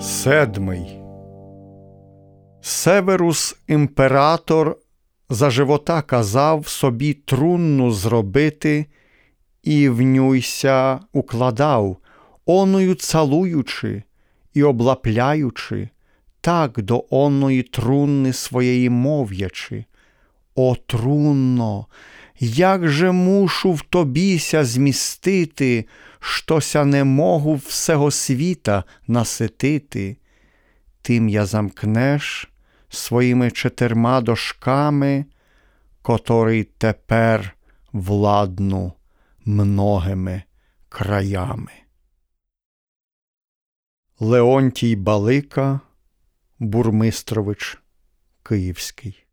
Седмий Северус імператор за живота казав собі трунну зробити, і в нюйся укладав, оною цалуючи і облапляючи, так до оної трунни своєї мов'ячи. О, трунно, як же мушу в тобіся змістити, щося не могу всего світа наситити, тим я замкнеш своїми чотирма дошками, котрий тепер владну многими краями. Леонтій Балика, Бурмистрович Київський